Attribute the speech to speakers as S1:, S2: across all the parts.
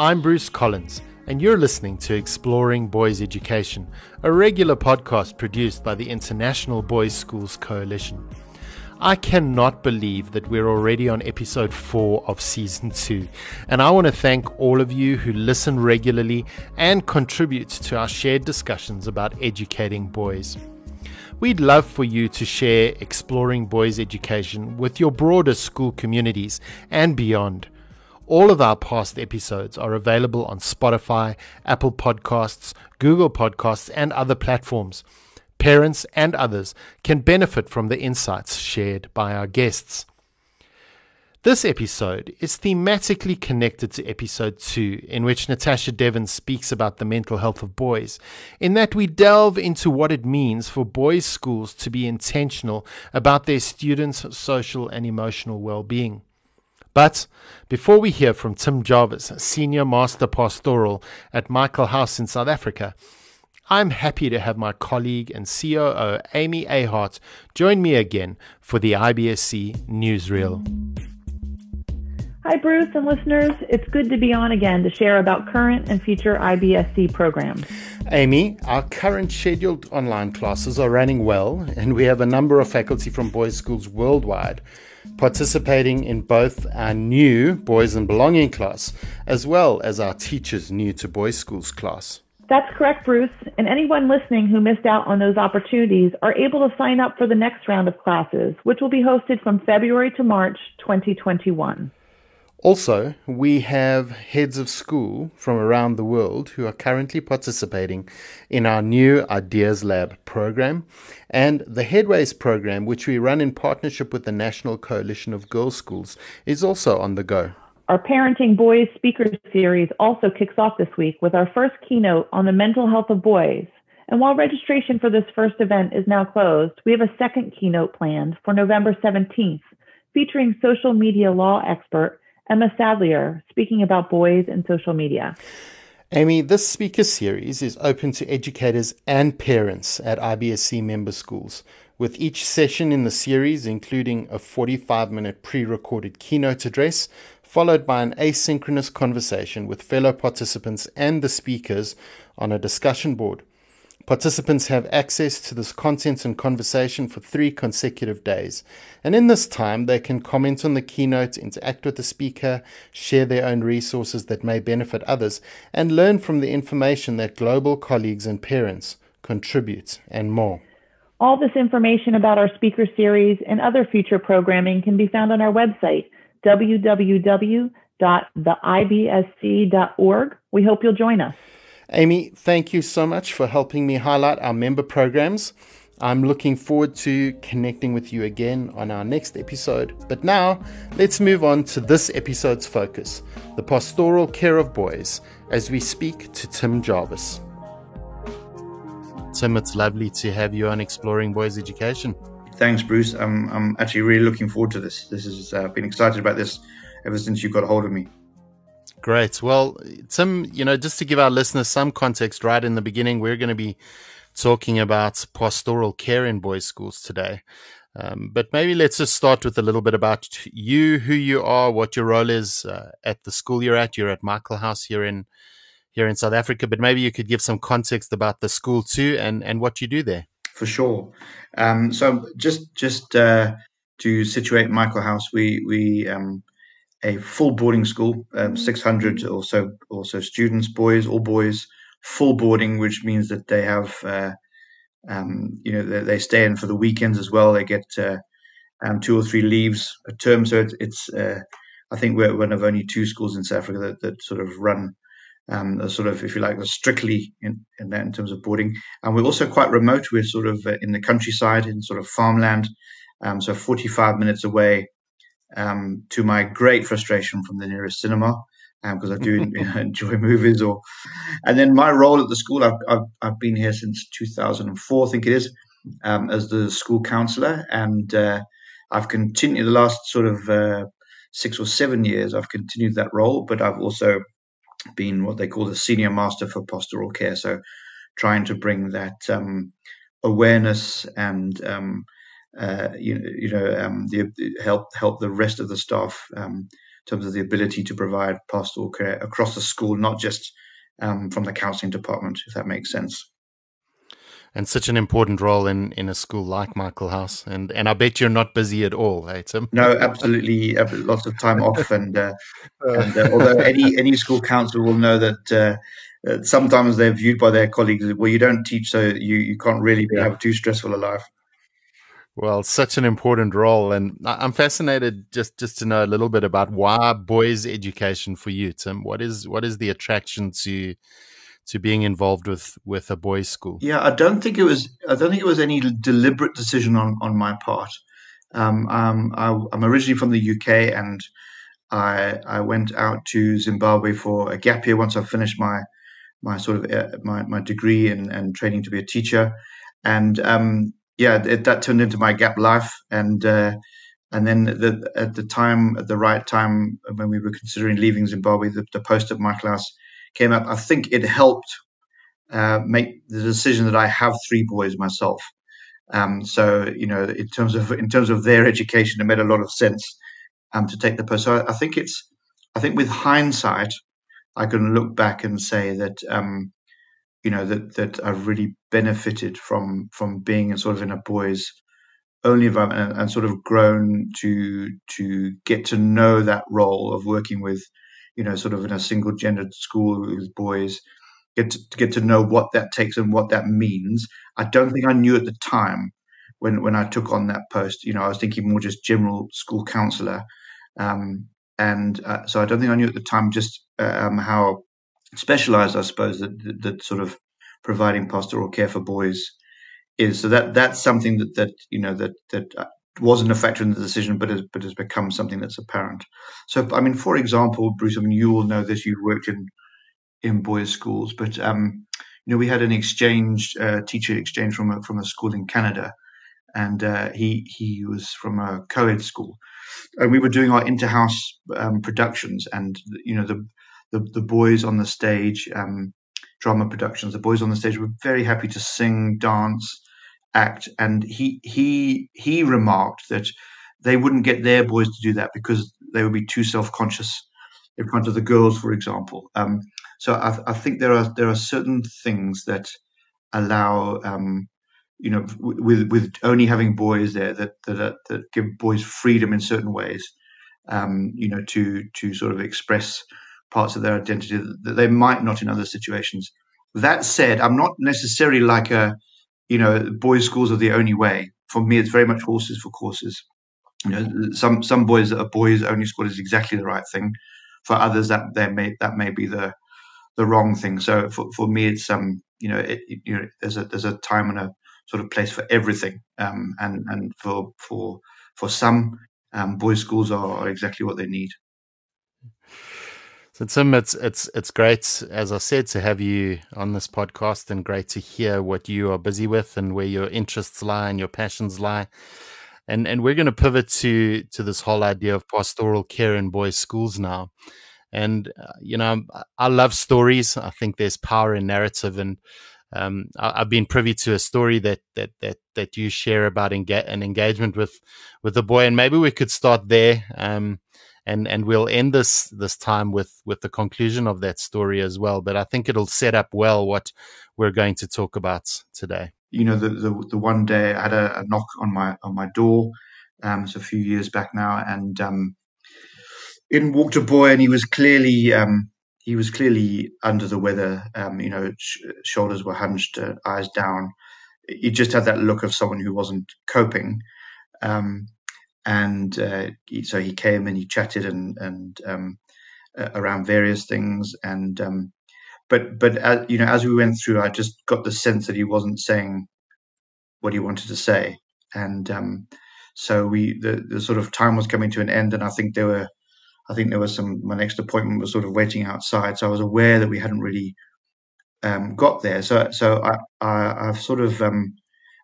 S1: I'm Bruce Collins, and you're listening to Exploring Boys Education, a regular podcast produced by the International Boys Schools Coalition. I cannot believe that we're already on episode 4 of season 2, and I want to thank all of you who listen regularly and contribute to our shared discussions about educating boys. We'd love for you to share exploring boys' education with your broader school communities and beyond. All of our past episodes are available on Spotify, Apple Podcasts, Google Podcasts, and other platforms. Parents and others can benefit from the insights shared by our guests. This episode is thematically connected to episode 2, in which Natasha Devon speaks about the mental health of boys, in that we delve into what it means for boys' schools to be intentional about their students' social and emotional well being. But before we hear from Tim Jarvis, Senior Master Pastoral at Michaelhouse in South Africa, I'm happy to have my colleague and COO, Amy Ahart, join me again for the IBSC Newsreel.
S2: Hi, Bruce and listeners. It's good to be on again to share about current and future IBSC programs.
S1: Amy, our current scheduled online classes are running well, and we have a number of faculty from boys' schools worldwide participating in both our new Boys and Belonging class as well as our Teachers New to Boys Schools class.
S2: That's correct, Bruce. And anyone listening who missed out on those opportunities are able to sign up for the next round of classes, which will be hosted from February to March 2021.
S1: Also, we have heads of school from around the world who are currently participating in our new Ideas Lab program and the Headways program, which we run in partnership with the National Coalition of Girls Schools, is also on the go.
S2: Our Parenting Boys speaker series also kicks off this week with our first keynote on the mental health of boys. And while registration for this first event is now closed, we have a second keynote planned for November 17th, featuring social media law expert Emma Sadleir speaking about boys and social media.
S1: Amy, this speaker series is open to educators and parents at IBSC member schools, with each session in the series including a 45 minute pre recorded keynote address, followed by an asynchronous conversation with fellow participants and the speakers on a discussion board. Participants have access to this content and conversation for three consecutive days. And in this time, they can comment on the keynote, interact with the speaker, share their own resources that may benefit others, and learn from the information that global colleagues and parents contribute, and more.
S2: All this information about our speaker series and other future programming can be found on our website, www.theibsc.org. We hope you'll join us.
S1: Amy, thank you so much for helping me highlight our member programs. I'm looking forward to connecting with you again on our next episode. But now, let's move on to this episode's focus the pastoral care of boys as we speak to Tim Jarvis. Tim, it's lovely to have you on Exploring Boys Education.
S3: Thanks, Bruce. I'm, I'm actually really looking forward to this. This has uh, been excited about this ever since you got a hold of me.
S1: Great. Well, Tim, you know, just to give our listeners some context, right in the beginning, we're going to be talking about pastoral care in boys' schools today. Um, but maybe let's just start with a little bit about you, who you are, what your role is uh, at the school you're at. You're at Michaelhouse here in here in South Africa, but maybe you could give some context about the school too, and and what you do there.
S3: For sure. Um, so just just uh, to situate Michaelhouse, we we um, a full boarding school, um, 600 or so, or so students, boys, all boys, full boarding, which means that they have, uh, um, you know, they, they, stay in for the weekends as well. They get uh, um, two or three leaves a term. So it, it's, uh, I think we're one of only two schools in South Africa that, that sort of run um, a sort of, if you like, strictly in, in that in terms of boarding. And we're also quite remote. We're sort of uh, in the countryside, in sort of farmland. Um, so 45 minutes away um, to my great frustration from the nearest cinema because um, I do enjoy movies. Or and then my role at the school, I've I've, I've been here since 2004, I think it is, um, as the school counselor, and uh, I've continued the last sort of uh, six or seven years. I've continued that role, but I've also been what they call the senior master for pastoral care. So trying to bring that um, awareness and um, uh, you, you know um, the, help help the rest of the staff um, in terms of the ability to provide pastoral care across the school, not just um, from the counselling department, if that makes sense.
S1: And such an important role in, in a school like Michaelhouse, and and I bet you're not busy at all, eh, Tim?
S3: No, absolutely, lots of time off, and, uh, and uh, although any any school counsellor will know that uh, uh, sometimes they're viewed by their colleagues. Well, you don't teach, so you, you can't really yeah. have too stressful a life.
S1: Well, such an important role, and I'm fascinated just just to know a little bit about why boys' education for you, Tim. What is what is the attraction to to being involved with with a boys' school?
S3: Yeah, I don't think it was. I don't think it was any deliberate decision on on my part. Um, um, I, am originally from the UK, and I I went out to Zimbabwe for a gap year once I finished my my sort of uh, my, my degree and, and training to be a teacher. And um, yeah, it, that turned into my gap life. And uh, and then the, at the time, at the right time, when we were considering leaving Zimbabwe, the, the post at Michaelhouse came up. I think it helped uh, make the decision that I have three boys myself. Um, so you know, in terms of in terms of their education, it made a lot of sense um, to take the post. So I, I think it's I think with hindsight, I can look back and say that um, you know that that I've really benefited from from being in sort of in a boys only environment and, and, sort of grown to to get to know that role of working with you know sort of in a single gendered school with boys get to, get to know what that takes and what that means. I don't think i knew at the time when when i took on that post. You know i was thinking more just general school counselor. Um, and uh, so I don't think I knew at the time just um, how specialized I suppose that, that, sort of providing pastoral care for boys is. So that that's something that that you know that that uh, wasn't a factor in the decision, but has but has become something that's apparent. So I mean, for example, Bruce, I mean, you all know this. You've worked in in boys' schools, but um, you know, we had an exchange uh, teacher exchange from a, from a school in Canada, and uh, he he was from a co-ed school, and we were doing our interhouse um, productions, and you know the the, the boys on the stage, um, drama productions. The boys on the stage were very happy to sing, dance, act, and he he he remarked that they wouldn't get their boys to do that because they would be too self conscious in front of the girls, for example. Um, so I, I, think there are there are certain things that allow um, you know, with with only having boys there that that that give boys freedom in certain ways, um, you know, to to sort of express parts of their identity that they might not in other situations. That said, I'm not necessarily like a, you know, boys' schools are the only way. For me, it's very much horses for courses. You know, some some boys that are boys only school is exactly the right thing. For others, that they may that may be the the wrong thing. So for, for me, it's um you know it, you know there's a there's a time and a sort of place for everything. Um, and and for for for some, um, boys' schools are, are exactly what they need.
S1: So Tim, it's it's it's great, as I said, to have you on this podcast, and great to hear what you are busy with and where your interests lie and your passions lie. And and we're going to pivot to to this whole idea of pastoral care in boys' schools now. And uh, you know, I love stories. I think there's power in narrative, and um, I, have been privy to a story that that that that you share about enga- an engagement with with a boy, and maybe we could start there. Um, and and we'll end this this time with with the conclusion of that story as well. But I think it'll set up well what we're going to talk about today.
S3: You know, the the, the one day I had a, a, knock on my on my door. Um, it's a few years back now, and um, in walked a boy, and he was clearly um, he was clearly under the weather. Um, you know, sh- shoulders were hunched, uh, eyes down. He just had that look of someone who wasn't coping. Um, and uh, so he came and he chatted and and um, uh, around various things. And um, but but as, you know, as we went through, I just got the sense that he wasn't saying what he wanted to say. And um, so we the, the sort of time was coming to an end, and I think there were I think there was some. My next appointment was sort of waiting outside, so I was aware that we hadn't really um, got there. So, so I, I, have sort of um,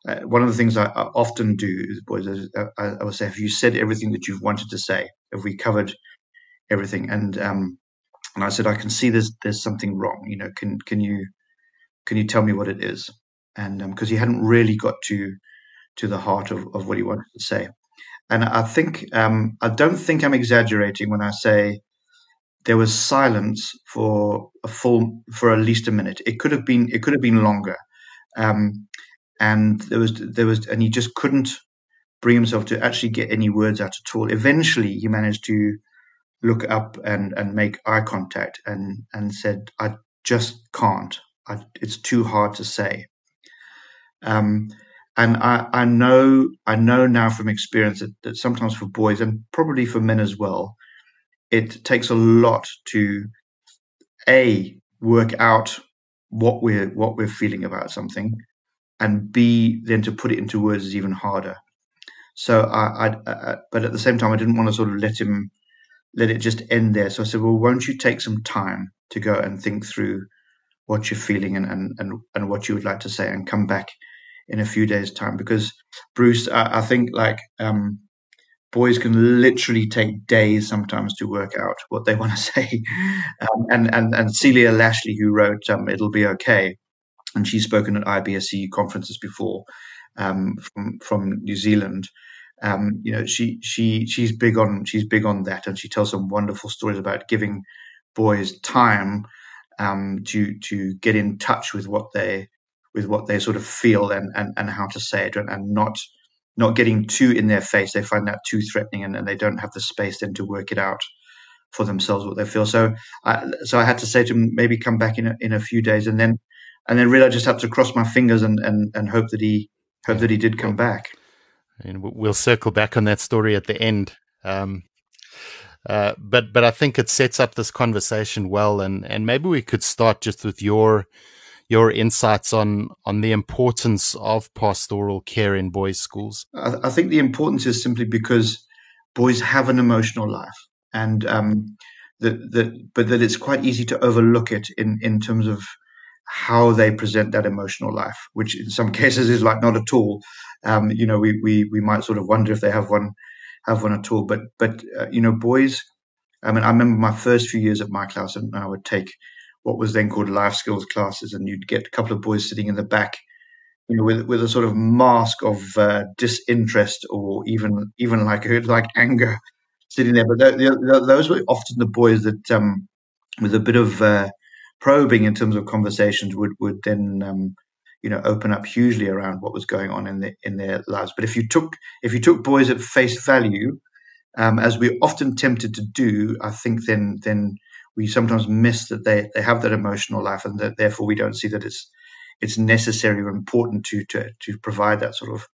S3: uh, one of the things I, I often do, is, uh, I, I would say, have you said everything that you've wanted to say? Have we covered everything? And um, and I said, I can see there's there's something wrong. You know, can can you can you tell me what it is? And because um, he hadn't really got to to the heart of, of what he wanted to say. and I think um, I don't think I'm exaggerating when I say there was silence for a full for at least a minute. It could have been it could have been longer, um, and there was there was and he just couldn't bring himself to actually get any words out at all. Eventually, he managed to look up and and make eye contact and and said, "I just can't. I, it's too hard to say." Um, and I, I know I know now from experience that, that sometimes for boys and probably for men as well, it takes a lot to a work out what we're what we're feeling about something, and b then to put it into words is even harder. So I, I, I but at the same time, I didn't want to sort of let him let it just end there. So I said, well, won't you take some time to go and think through what you're feeling and and and, and what you would like to say, and come back in a few days' time because Bruce, I, I think like um, boys can literally take days sometimes to work out what they want to say. Um, and and and Celia Lashlie, who wrote um, "It'll Be Okay," and she's spoken at IBSC conferences before um, from from New Zealand. Um, you know, she she she's big on she's big on that, and she tells some wonderful stories about giving boys time um, to to get in touch with what they with what they sort of feel and, and, and how to say it and, and not not getting too in their face. They find that too threatening and, and they don't have the space then to work it out for themselves what they feel. So I so I had to say to him maybe come back in a, in a few days and then and then really I just have to cross my fingers and, and, and hope that he hope that he did come back.
S1: And we'll circle back on that story at the end. Um, uh, but but I think it sets up this conversation well, and and maybe we could start just with your your insights on on the importance of pastoral care in boys' schools.
S3: I, I think the importance is simply because boys have an emotional life, and um, that that but that it's quite easy to overlook it in in terms of how they present that emotional life, which in some cases is like not at all. Um, you know, we, we we might sort of wonder if they have one have one at all. But but uh, you know, boys. I mean, I remember my first few years at Michaelhouse, and I would take what was then called life skills classes, and you'd get a couple of boys sitting in the back, you know, with with a sort of mask of uh, disinterest or even even like like anger sitting there. But those were often the boys that, um, with a bit of uh, probing in terms of conversations, would would then um, you know open up hugely around what was going on in the, in their lives. But if you took if you took boys at face value, um, as we're often tempted to do, I think then then we sometimes miss that they, they have that emotional life and that therefore we don't see that it's it's necessary or important to to to provide that sort of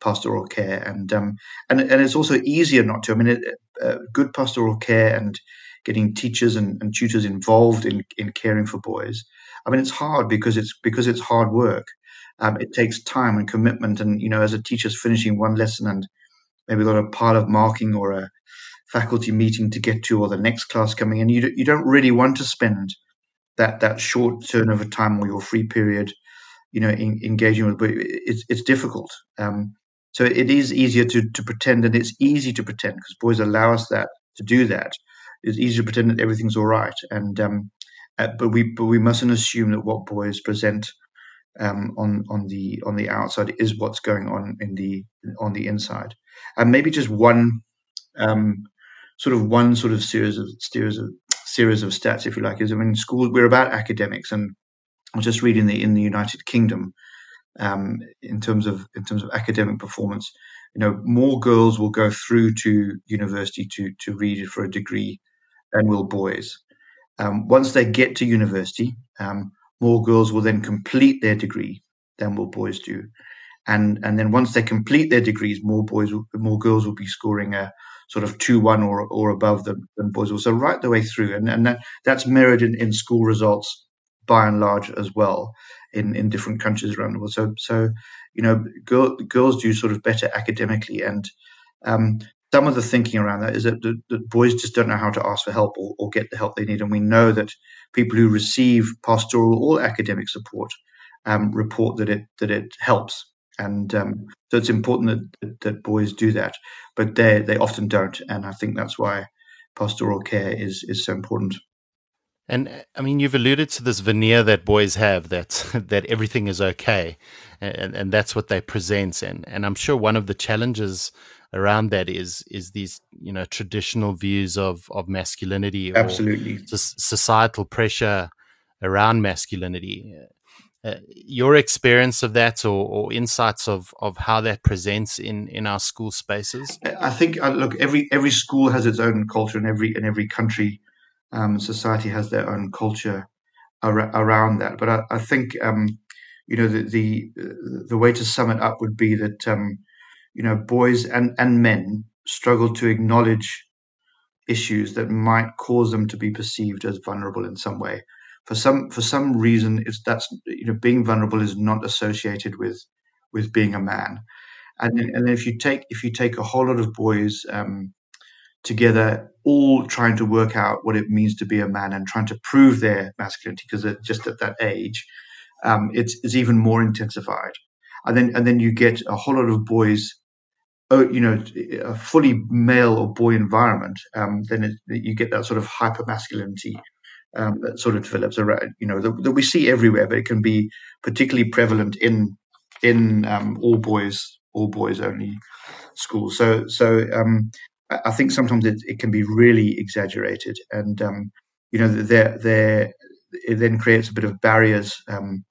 S3: pastoral care and um and and it's also easier not to. I mean, it, uh, good pastoral care and getting teachers and, and tutors involved in in caring for boys. I mean, it's hard because it's because it's hard work. Um, it takes time and commitment, and you know, as a teacher's finishing one lesson and maybe got a pile of marking or a faculty meeting to get to or the next class coming in. You, you don't really want to spend that that short turnover time or your free period, you know, in, engaging with. But it's it's difficult. Um, so it is easier to to pretend, and it's easy to pretend because boys allow us that to do that. It's easy to pretend that everything's all right, and um, uh, but we but we mustn't assume that what boys present um, on on the on the outside is what's going on in the on the inside. And maybe just one um, sort of one sort of series of series of series of stats, if you like, is I mean, schools we're about academics, and I was just reading the in the United Kingdom um, in terms of in terms of academic performance. You know, more girls will go through to university to to read for a degree than will boys. Um, once they get to university, um, more girls will then complete their degree than will boys do, and and then once they complete their degrees, more boys, more girls will be scoring a sort of two one or or above than, than boys will. So right the way through, and and that, that's mirrored in, in school results by and large as well in in different countries around the world. So so you know, girl, girls do sort of better academically, and um, some of the thinking around that is that, that, that, boys just don't know how to ask for help or, or get the help they need, and we know that people who receive pastoral or academic support um, report that it that it helps. And um, so it's important that, that boys do that, but they they often don't, and I think that's why pastoral care is is so important.
S1: And I mean, you've alluded to this veneer that boys have that that everything is okay, and and that's what they present. And and I'm sure one of the challenges around that is is these you know traditional views of of masculinity
S3: absolutely
S1: societal pressure around masculinity uh, your experience of that or, or, insights of, of how that presents in, in our school spaces?
S3: I think uh, look every every school has its own culture and every in every country um, society has their own culture ar- around that. But I, I think um, you know the, the, the way to sum it up would be that um, you know boys and and men struggle to acknowledge issues that might cause them to be perceived as vulnerable in some way. For some for some reason it's that's you know being vulnerable is not associated with with being a man. And and if you take if you take a whole lot of boys um, together all trying to work out what it means to be a man and trying to prove their masculinity because they're just at that age um, it's it's even more intensified. And then and then you get a whole lot of boys you know, a fully male or boy environment, um, then it, you get that sort of hyper masculinity um, that sort of develops around, you know, that, that, we see everywhere, but it can be particularly prevalent in in um, all boys, all boys only schools. So, so um, I think sometimes it, it can be really exaggerated, and um, you know, there there it then creates a bit of barriers um,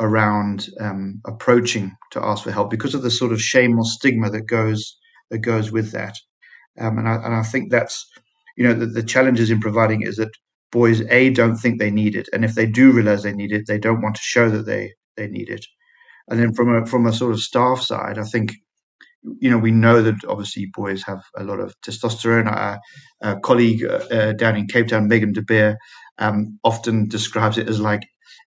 S3: around um, approaching to ask for help because of the sort of shame or stigma that goes that goes with that. and I and I think that's you know the, the challenges in providing is that boys a don't think they need it, and if they do realize they need it, they don't want to show that they they need it. And then from a from a sort of staff side, I think you know we know that obviously boys have a lot of testosterone. Our, our colleague uh, down in Cape Town, Megan de Beer, um, often describes it as like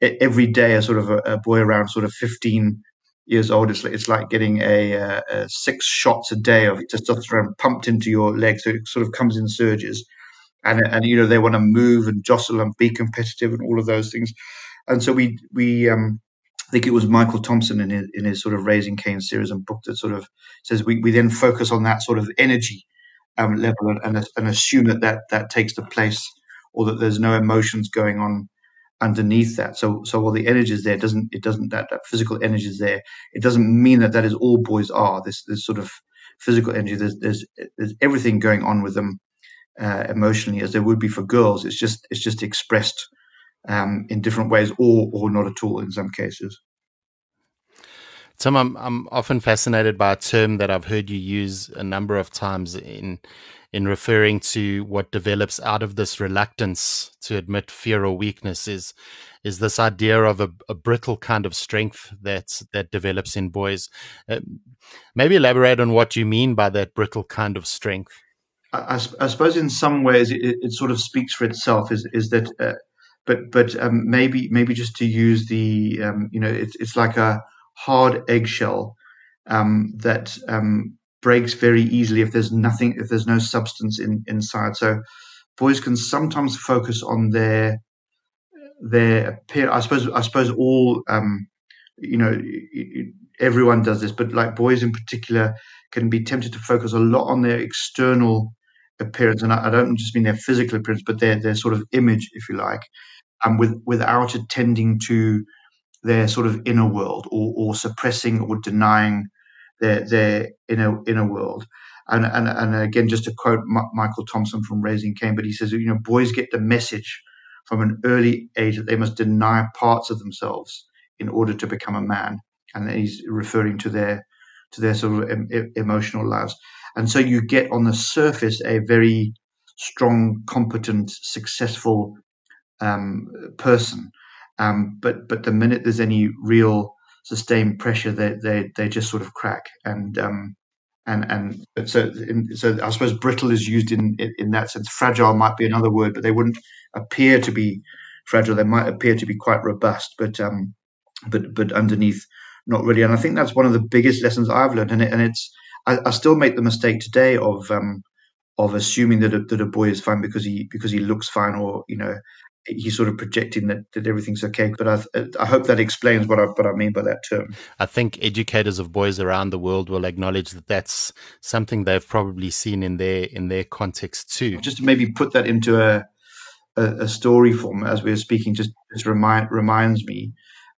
S3: every day a sort of a, a boy around sort of 15 years old it's like, it's like getting a, a, six shots a day of testosterone pumped into your legs so it sort of comes in surges and and you know they want to move and jostle and be competitive and all of those things. And so we we um, I think it was Michael Thompson in his, in his sort of Raising Cain series and book that sort of says we, we then focus on that sort of energy um, level and, and, and assume that, that that takes the place or that there's no emotions going on underneath that. So so while the energy is there, it doesn't it doesn't that, that physical energy is there. It doesn't mean that that is all boys are. This this sort of physical energy. There's there's there's everything going on with them uh, emotionally as there would be for girls. It's just it's just expressed um, in different ways, or or not at all in some cases.
S1: Tom, I'm I'm often fascinated by a term that I've heard you use a number of times in in referring to what develops out of this reluctance to admit fear or weakness is is this idea of a, a brittle kind of strength that that develops in boys. Uh, maybe elaborate on what you mean by that brittle kind of strength.
S3: I, I, suppose in some ways it, it, sort of speaks for itself. Is is that, uh, but but um, maybe maybe just to use the um, you know it's it's like a hard eggshell um, that um, breaks very easily if there's nothing if there's no substance in, inside. So boys can sometimes focus on their their appear. I suppose I suppose all um, you know everyone does this, but like boys in particular can be tempted to focus a lot on their external appearance, and I, I, don't just mean their physical appearance, but their their sort of image, if you like, and with without attending to their sort of inner world or, or suppressing or denying their their inner inner world. And, and and again, just to quote M- Michael Thompson from Raising Cain, but he says, you know, boys get the message from an early age that they must deny parts of themselves in order to become a man, and he's referring to their to their sort of em- emotional lives. And so you get on the surface a very strong, competent, successful um, person. Um, but but the minute there's any real sustained pressure, they they they just sort of crack. And um, and and so in, so I suppose brittle is used in, in, in that sense. Fragile might be another word, but they wouldn't appear to be fragile. They might appear to be quite robust, but um, but but underneath, not really. And I think that's one of the biggest lessons I've learned. And it, and it's I, I still make the mistake today of um, of assuming that a, that a boy is fine because he because he looks fine or you know he's sort of projecting that, that everything's okay. But I, I hope that explains what I, what I mean by that term.
S1: I think educators of boys around the world will acknowledge that that's something they've probably seen in their in their context too.
S3: Just to maybe put that into a a, a story form as we were speaking, just, just remind reminds me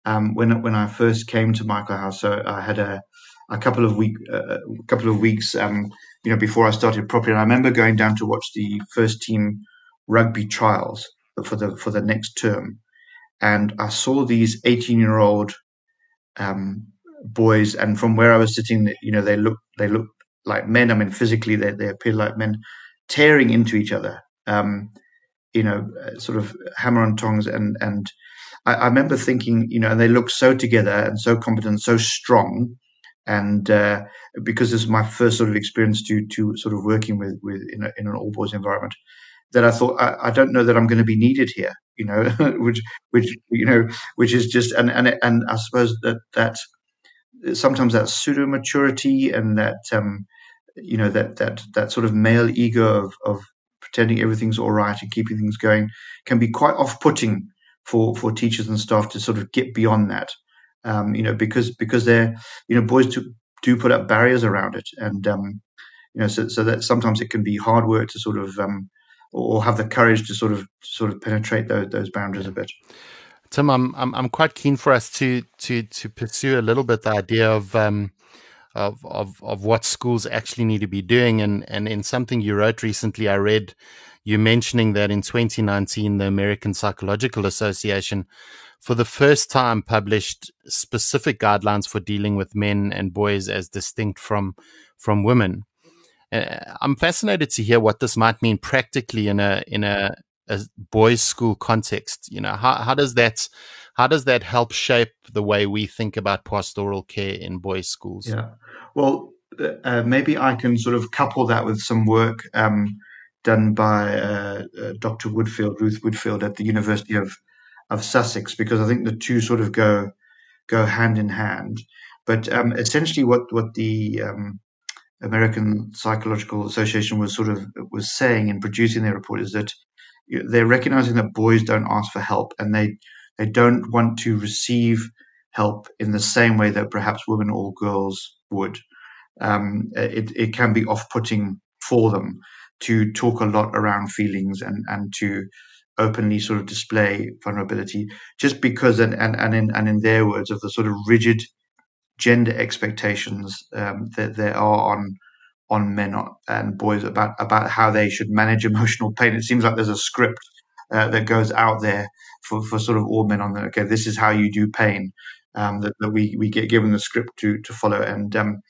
S3: um, when when I first came to Michaelhouse. So I had a a couple of week, uh, a couple of weeks um, you know, before I started properly. And I remember going down to watch the first team rugby trials for the for the next term, and I saw these 18 year old um, boys, and from where I was sitting, you know, they look they look like men. I mean, physically they they appear like men, tearing into each other. Um, you know, uh, sort of hammer on tongs, and and I, I remember thinking, you know, and they look so together and so competent, so strong and uh, because this is my first sort of experience to to sort of working with with in, a, in an all boys environment, that I thought I, I, don't know that I'm going to be needed here, you know, which which you know which is just and and and I suppose that that sometimes that pseudo maturity and that um, you know that that that sort of male ego of of pretending everything's all right and keeping things going can be quite off putting for for teachers and staff to sort of get beyond that. Um, you know, because because they're you know boys do, do put up barriers around it, and um, you know, so so that sometimes it can be hard work to sort of um, or have the courage to sort of sort of penetrate those those boundaries a bit.
S1: Tim, I'm I'm I'm quite keen for us to to to pursue a little bit the idea of um, of of of what schools actually need to be doing, and and in something you wrote recently, I read you mentioning that in 2019 the American Psychological Association for the first time published specific guidelines for dealing with men and boys as distinct from from women. Uh, I'm fascinated to hear what this might mean practically in a in a, a boys' school context. You know, how how does that how does that help shape the way we think about pastoral care in boys' schools?
S3: Yeah, well, uh, maybe I can sort of couple that with some work um, done by uh, uh Dr. Woodfield, Ruth Woodfield, at the University of of Sussex because I think the two sort of go go hand in hand. But um, essentially, what what the um, American Psychological Association was sort of was saying in producing their report is that they're recognizing that boys don't ask for help and they they don't want to receive help in the same way that perhaps women or girls would. Um, it, it can be off putting for them to talk a lot around feelings and, and to openly sort of display vulnerability just because and and, and in and in their words of the sort of rigid gender expectations um, that there are on on men and boys about about how they should manage emotional pain. It seems like there's a script uh, that goes out there for, for sort of all men on the okay, this is how you do pain. Um, that, that we we get given the script to to follow, and um,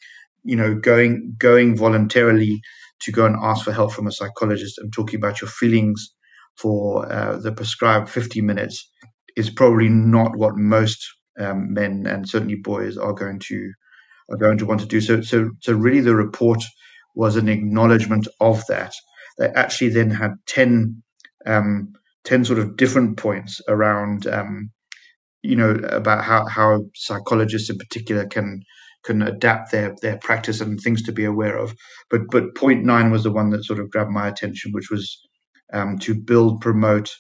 S3: you know, going going voluntarily to go and ask for help from a psychologist and talking about your feelings for uh, the prescribed 50 minutes is probably not what most um, men and certainly boys are going to are going to want to do. So, so, so really, the report was an acknowledgement of that. They actually then had 10, um, 10 sort of different points around, um, you know, about how, how psychologists in particular can can adapt their their practice and things to be aware of. But but point nine was the one that sort of grabbed my attention, which was um, to build, promote,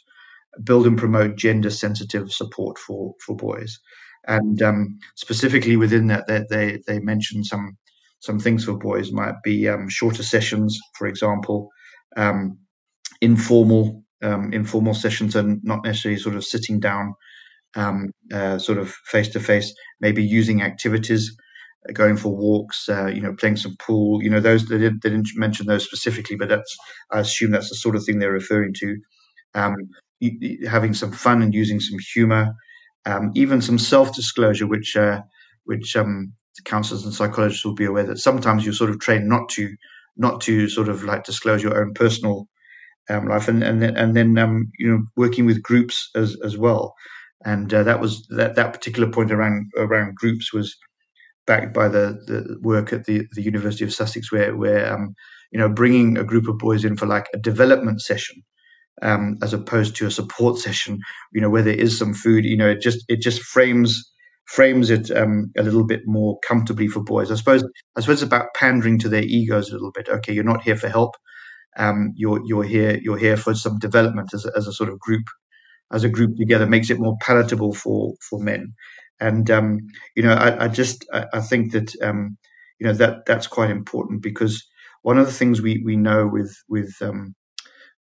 S3: build and promote gender sensitive support for for boys, and um, specifically within that, they, they they mentioned some some things for boys might be um, shorter sessions, for example, um, informal um, informal sessions, and not necessarily sort of sitting down, um, uh, sort of face to face. Maybe using activities going for walks, uh, you know, playing some pool. You know, those they didn't, they didn't mention those specifically, but that's I assume that's the sort of thing they're referring to. Um, having some fun and using some humor, um, even some self-disclosure, which uh, which um, counselors and psychologists will be aware that sometimes you're sort of trained not to not to sort of like disclose your own personal um, life, and and then, and then um, you know working with groups as as well. And uh, that was that that particular point around around groups was backed by the, the work at the, the University of Sussex, where where um, you know bringing a group of boys in for like a development session, um, as opposed to a support session, you know, where there is some food, you know, it just it just frames frames it um, a little bit more comfortably for boys. I suppose I suppose it's about pandering to their egos a little bit. Okay, you're not here for help. Um, you're you're here you're here for some development as a, as a sort of group as a group together makes it more palatable for for men and um, you know, I, I just I, I, think that um, you know that that's quite important because one of the things we we know with with um,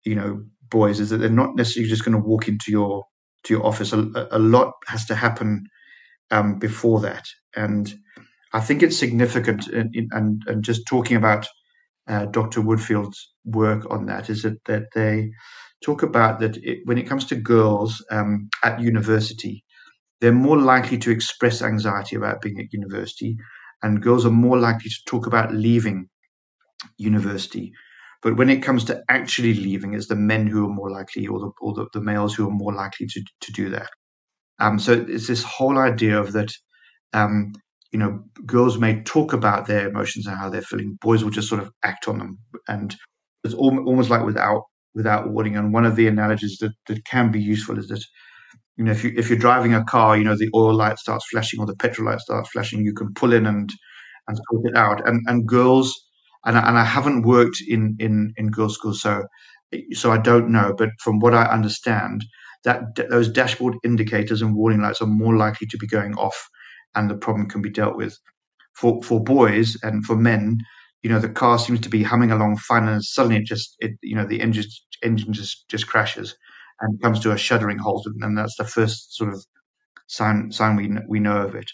S3: you know boys is that they're not necessarily just going to walk into your to your office. A, a lot has to happen um, before that, and I think it's significant. And and just talking about uh, Dr. Woodfield's work on that is that, that they talk about that it, when it comes to girls um, at university, they're more likely to express anxiety about being at university, and girls are more likely to talk about leaving university. But when it comes to actually leaving, it's the men who are more likely, or the, or the, the males who are more likely to, to do that. Um, so it's this whole idea of that, um, you know, girls may talk about their emotions and how they're feeling. Boys will just sort of act on them, and it's almost like without without warning. And one of the analogies that, that can be useful is that, you know, if you if you're driving a car, you know, the oil light starts flashing or the petrol light starts flashing, you can pull in and and sort it out. And and girls, and I, and I haven't worked in in in girls' schools, so so I don't know. But from what I understand, that those dashboard indicators and warning lights are more likely to be going off, and the problem can be dealt with. For for boys and for men, you know, the car seems to be humming along fine, and suddenly it just, it, you know, the engine engine just just crashes and comes to a shuddering halt, and that's the first sort of sign sign we we know of it.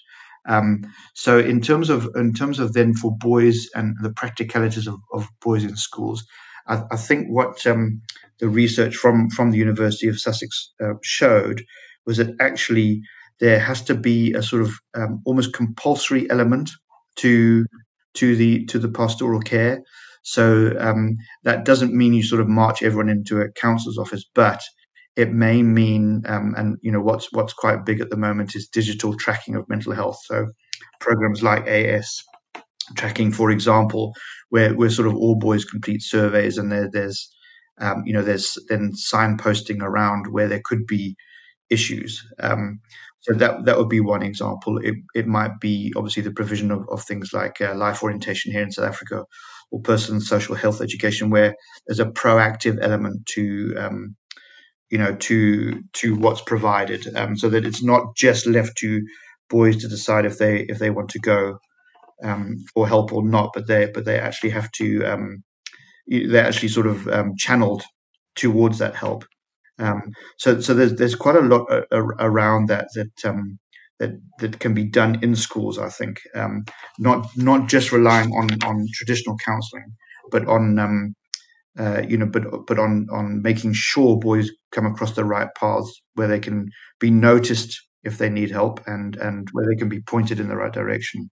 S3: Um, so in terms of in terms of then for boys and the practicalities of, of boys in schools, I, I think what um, the research from from the University of Sussex uh, showed was that actually there has to be a sort of um, almost compulsory element to to the to the pastoral care. So um, that doesn't mean you sort of march everyone into a council's office, but it may mean, um, and you know what's what's quite big at the moment is digital tracking of mental health. So programs like AS tracking, for example, where where sort of all boys complete surveys, and there, there's um, you know there's then signposting around where there could be issues. Um, so that that would be one example. It it might be obviously the provision of, of things like uh, life orientation here in South Africa, or personal social health education, where there's a proactive element to um, you know to to what's provided, um, so that it's not just left to boys to decide if they if they want to go um, for help or not, but they but they actually have to um, they're actually sort of um, channeled towards that help. Um, so, so there's there's quite a lot uh, around that that um, that that can be done in schools. I think um, not not just relying on on traditional counselling, but on um, uh, you know, but but on on making sure boys come across the right paths where they can be noticed if they need help and and where they can be pointed in the right direction.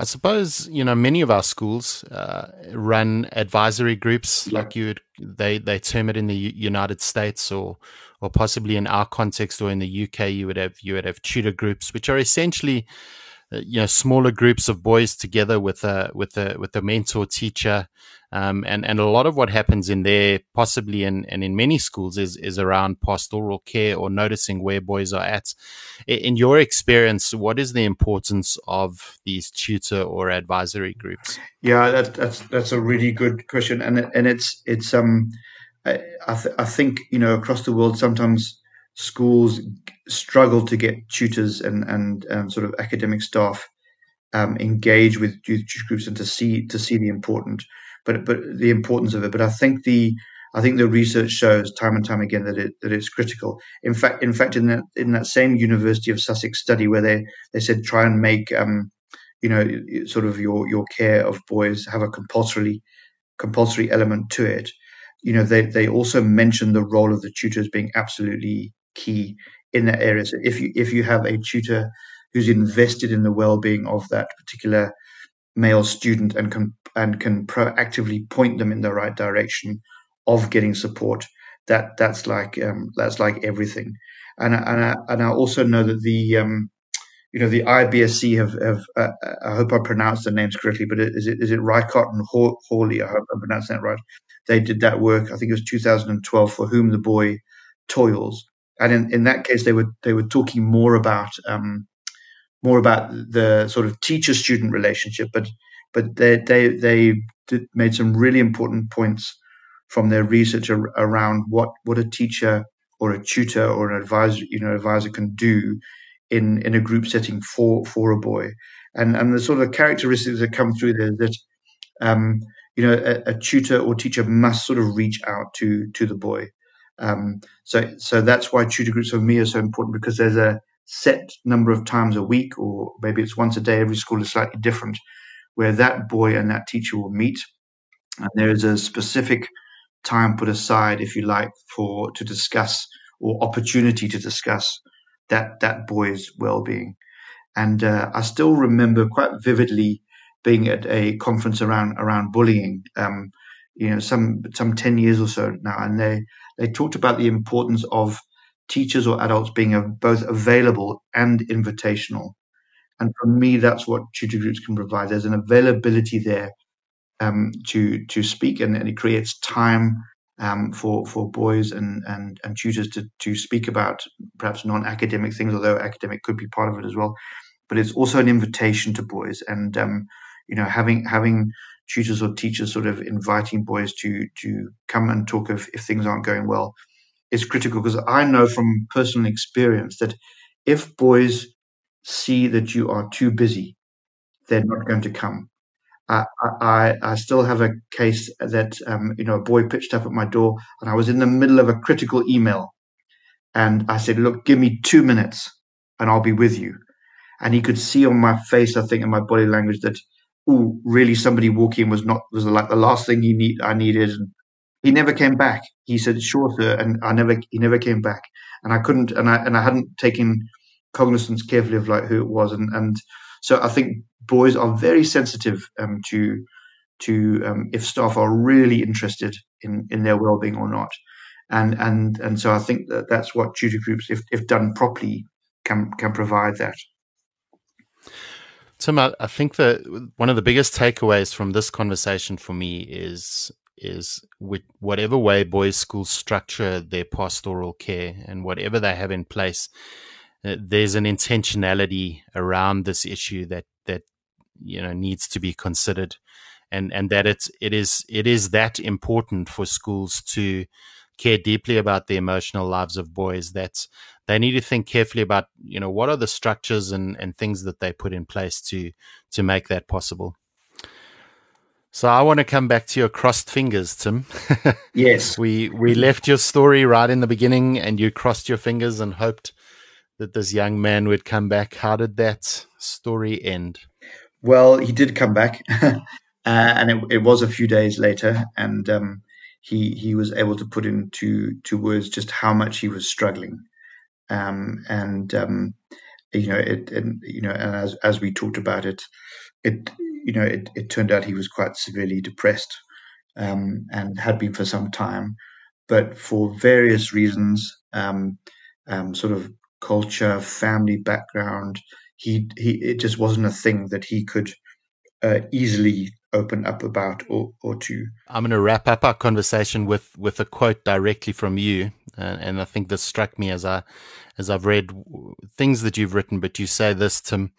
S1: I suppose you know many of our schools uh, run advisory groups, yeah. like you would, they they term it in the United States, or or possibly in our context, or in the UK, you would have you would have tutor groups, which are essentially uh, you know smaller groups of boys together with a with a with a mentor teacher um, and and a lot of what happens in there possibly in and in many schools is is around pastoral care or noticing where boys are at. In your experience what is the importance of these tutor or advisory groups?
S3: Yeah that, that's that's a really good question. And and it's it's um I, I, th- I think you know across the world sometimes schools struggle to get tutors and and, and sort of academic staff um, engage with youth groups and to see to see the important but but the importance of it. But I think the I think the research shows time and time again that it that it's critical. In fact, in fact, in that in that same University of Sussex study where they they said try and make um, you know sort of your your care of boys have a compulsory compulsory element to it. You know they they also mentioned the role of the tutors being absolutely key in that area. So if you if you have a tutor who's invested in the well-being of that particular male student and can and can proactively point them in the right direction of getting support, that that's like um, that's like everything. And and I, and I also know that the um, you know the IBSC have have uh, I hope I pronounced the names correctly, but is it is it Reichert and Hawley? I hope I pronounced that right. They did that work. I think it was 2012 for whom the boy toils and in, in that case, they were they were talking more about um, more about the sort of teacher student relationship, but but they they they made some really important points from their research ar- around what what a teacher or a tutor or an advisor you know advisor can do in in a group setting for for a boy, and and the sort of characteristics that come through there that. Um, you know, a, a tutor or teacher must sort of reach out to to the boy um, so, so that's why tutor groups for me are so important because there's a set number of times a week, or maybe it's once a day. Every school is slightly different, where that boy and that teacher will meet, and there is a specific time put aside, if you like, for to discuss or opportunity to discuss that that boy's well-being. And uh, I still remember quite vividly being at a conference around around bullying. Um, you know, some some ten years or so now, and they they talked about the importance of teachers or adults being both available and invitational. And for me, that's what tutor groups can provide. There's an availability there um, to to speak, and, and, it creates time um, for for boys and, and and tutors to to speak about perhaps non-academic things, although academic could be part of it as well. But it's also an invitation to boys, and um, you know, having having tutors or teachers sort of inviting boys to to come and talk if, if things aren't going well is critical because I know from personal experience that if boys see that you are too busy, they're not going to come. I, I, I still have a case that um, you know a boy pitched up at my door, and I was in the middle of a critical email, and I said, "Look, give me two minutes, and I'll be with you." And he could see on my face, I think, in my body language that, oh, really, somebody walking was not was like the last thing he need I needed. And he never came back. He said, "Sure, sir," and I never he never came back, and I couldn't, and I and I hadn't taken cognizance carefully of like who it was, and and so I think boys are very sensitive um, to to um, if staff are really interested in in their well-being or not, and and and so I think that that's what tutor groups, if if done properly, can can provide that.
S1: Tim, I, I think that one of the biggest takeaways from this conversation for me is is with whatever way boys' schools structure their pastoral care and whatever they have in place, uh, there's an intentionality around this issue that that you know needs to be considered, and and that it's it is it is that important for schools to care deeply about the emotional lives of boys that they need to think carefully about you know what are the structures and and things that they put in place to to make that possible so I want to come back to your crossed fingers, Tim.
S3: yes.
S1: we we left your story right in the beginning and you crossed your fingers and hoped that this young man would come back. How did that story end?
S3: Well, he did come back, uh, and it, it, was a few days later, and um, he he was able to put into to words just how much he was struggling, um, and um, you know it, you know, and as as we talked about it, it you know it, it turned out he was quite severely depressed, um, and had been for some time, but for various reasons, um, um, sort of culture, family background. He he it just wasn't a thing that he could uh, easily open up about or or to.
S1: I'm going to wrap up our conversation with with a quote directly from you, and, and I think this struck me as I as I've read things that you've written. But you say this, Tim: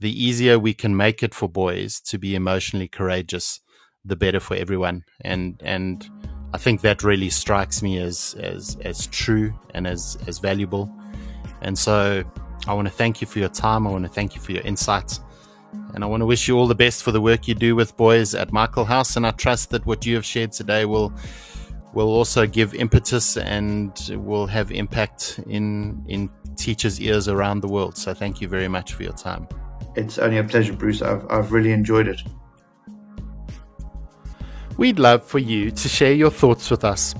S1: the easier we can make it for boys to be emotionally courageous, the better for everyone. And and I think that really strikes me as as as true and as as valuable. And so I want to thank you for your time. I want to thank you for your insights. And I want to wish you all the best for the work you do with boys at Michaelhouse. And I trust that what you have shared today will will also give impetus and will have impact in in teachers' ears around the world. So thank you very much for your time.
S3: It's only a pleasure, Bruce. I've, I've really enjoyed it.
S1: We'd love for you to share your thoughts with us.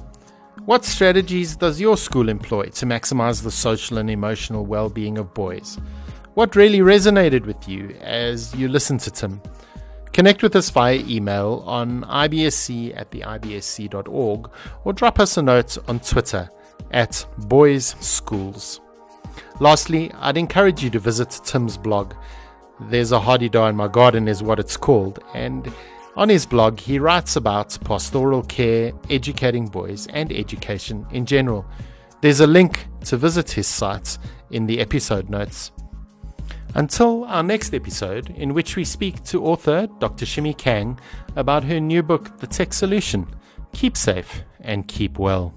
S1: What strategies does your school employ to maximize the social and emotional well being of boys? What really resonated with you as you listened to Tim? Connect with us via email on ibsc at the ibsc.org or drop us a note on Twitter at Boys Schools. Lastly, I'd encourage you to visit Tim's blog. There's a hardy in my garden, is what it's called, and on his blog, he writes about pastoral care, educating boys, and education in general. There's a link to visit his site in the episode notes. Until our next episode, in which we speak to author Dr. Shimi Kang about her new book, The Tech Solution, keep safe and keep well.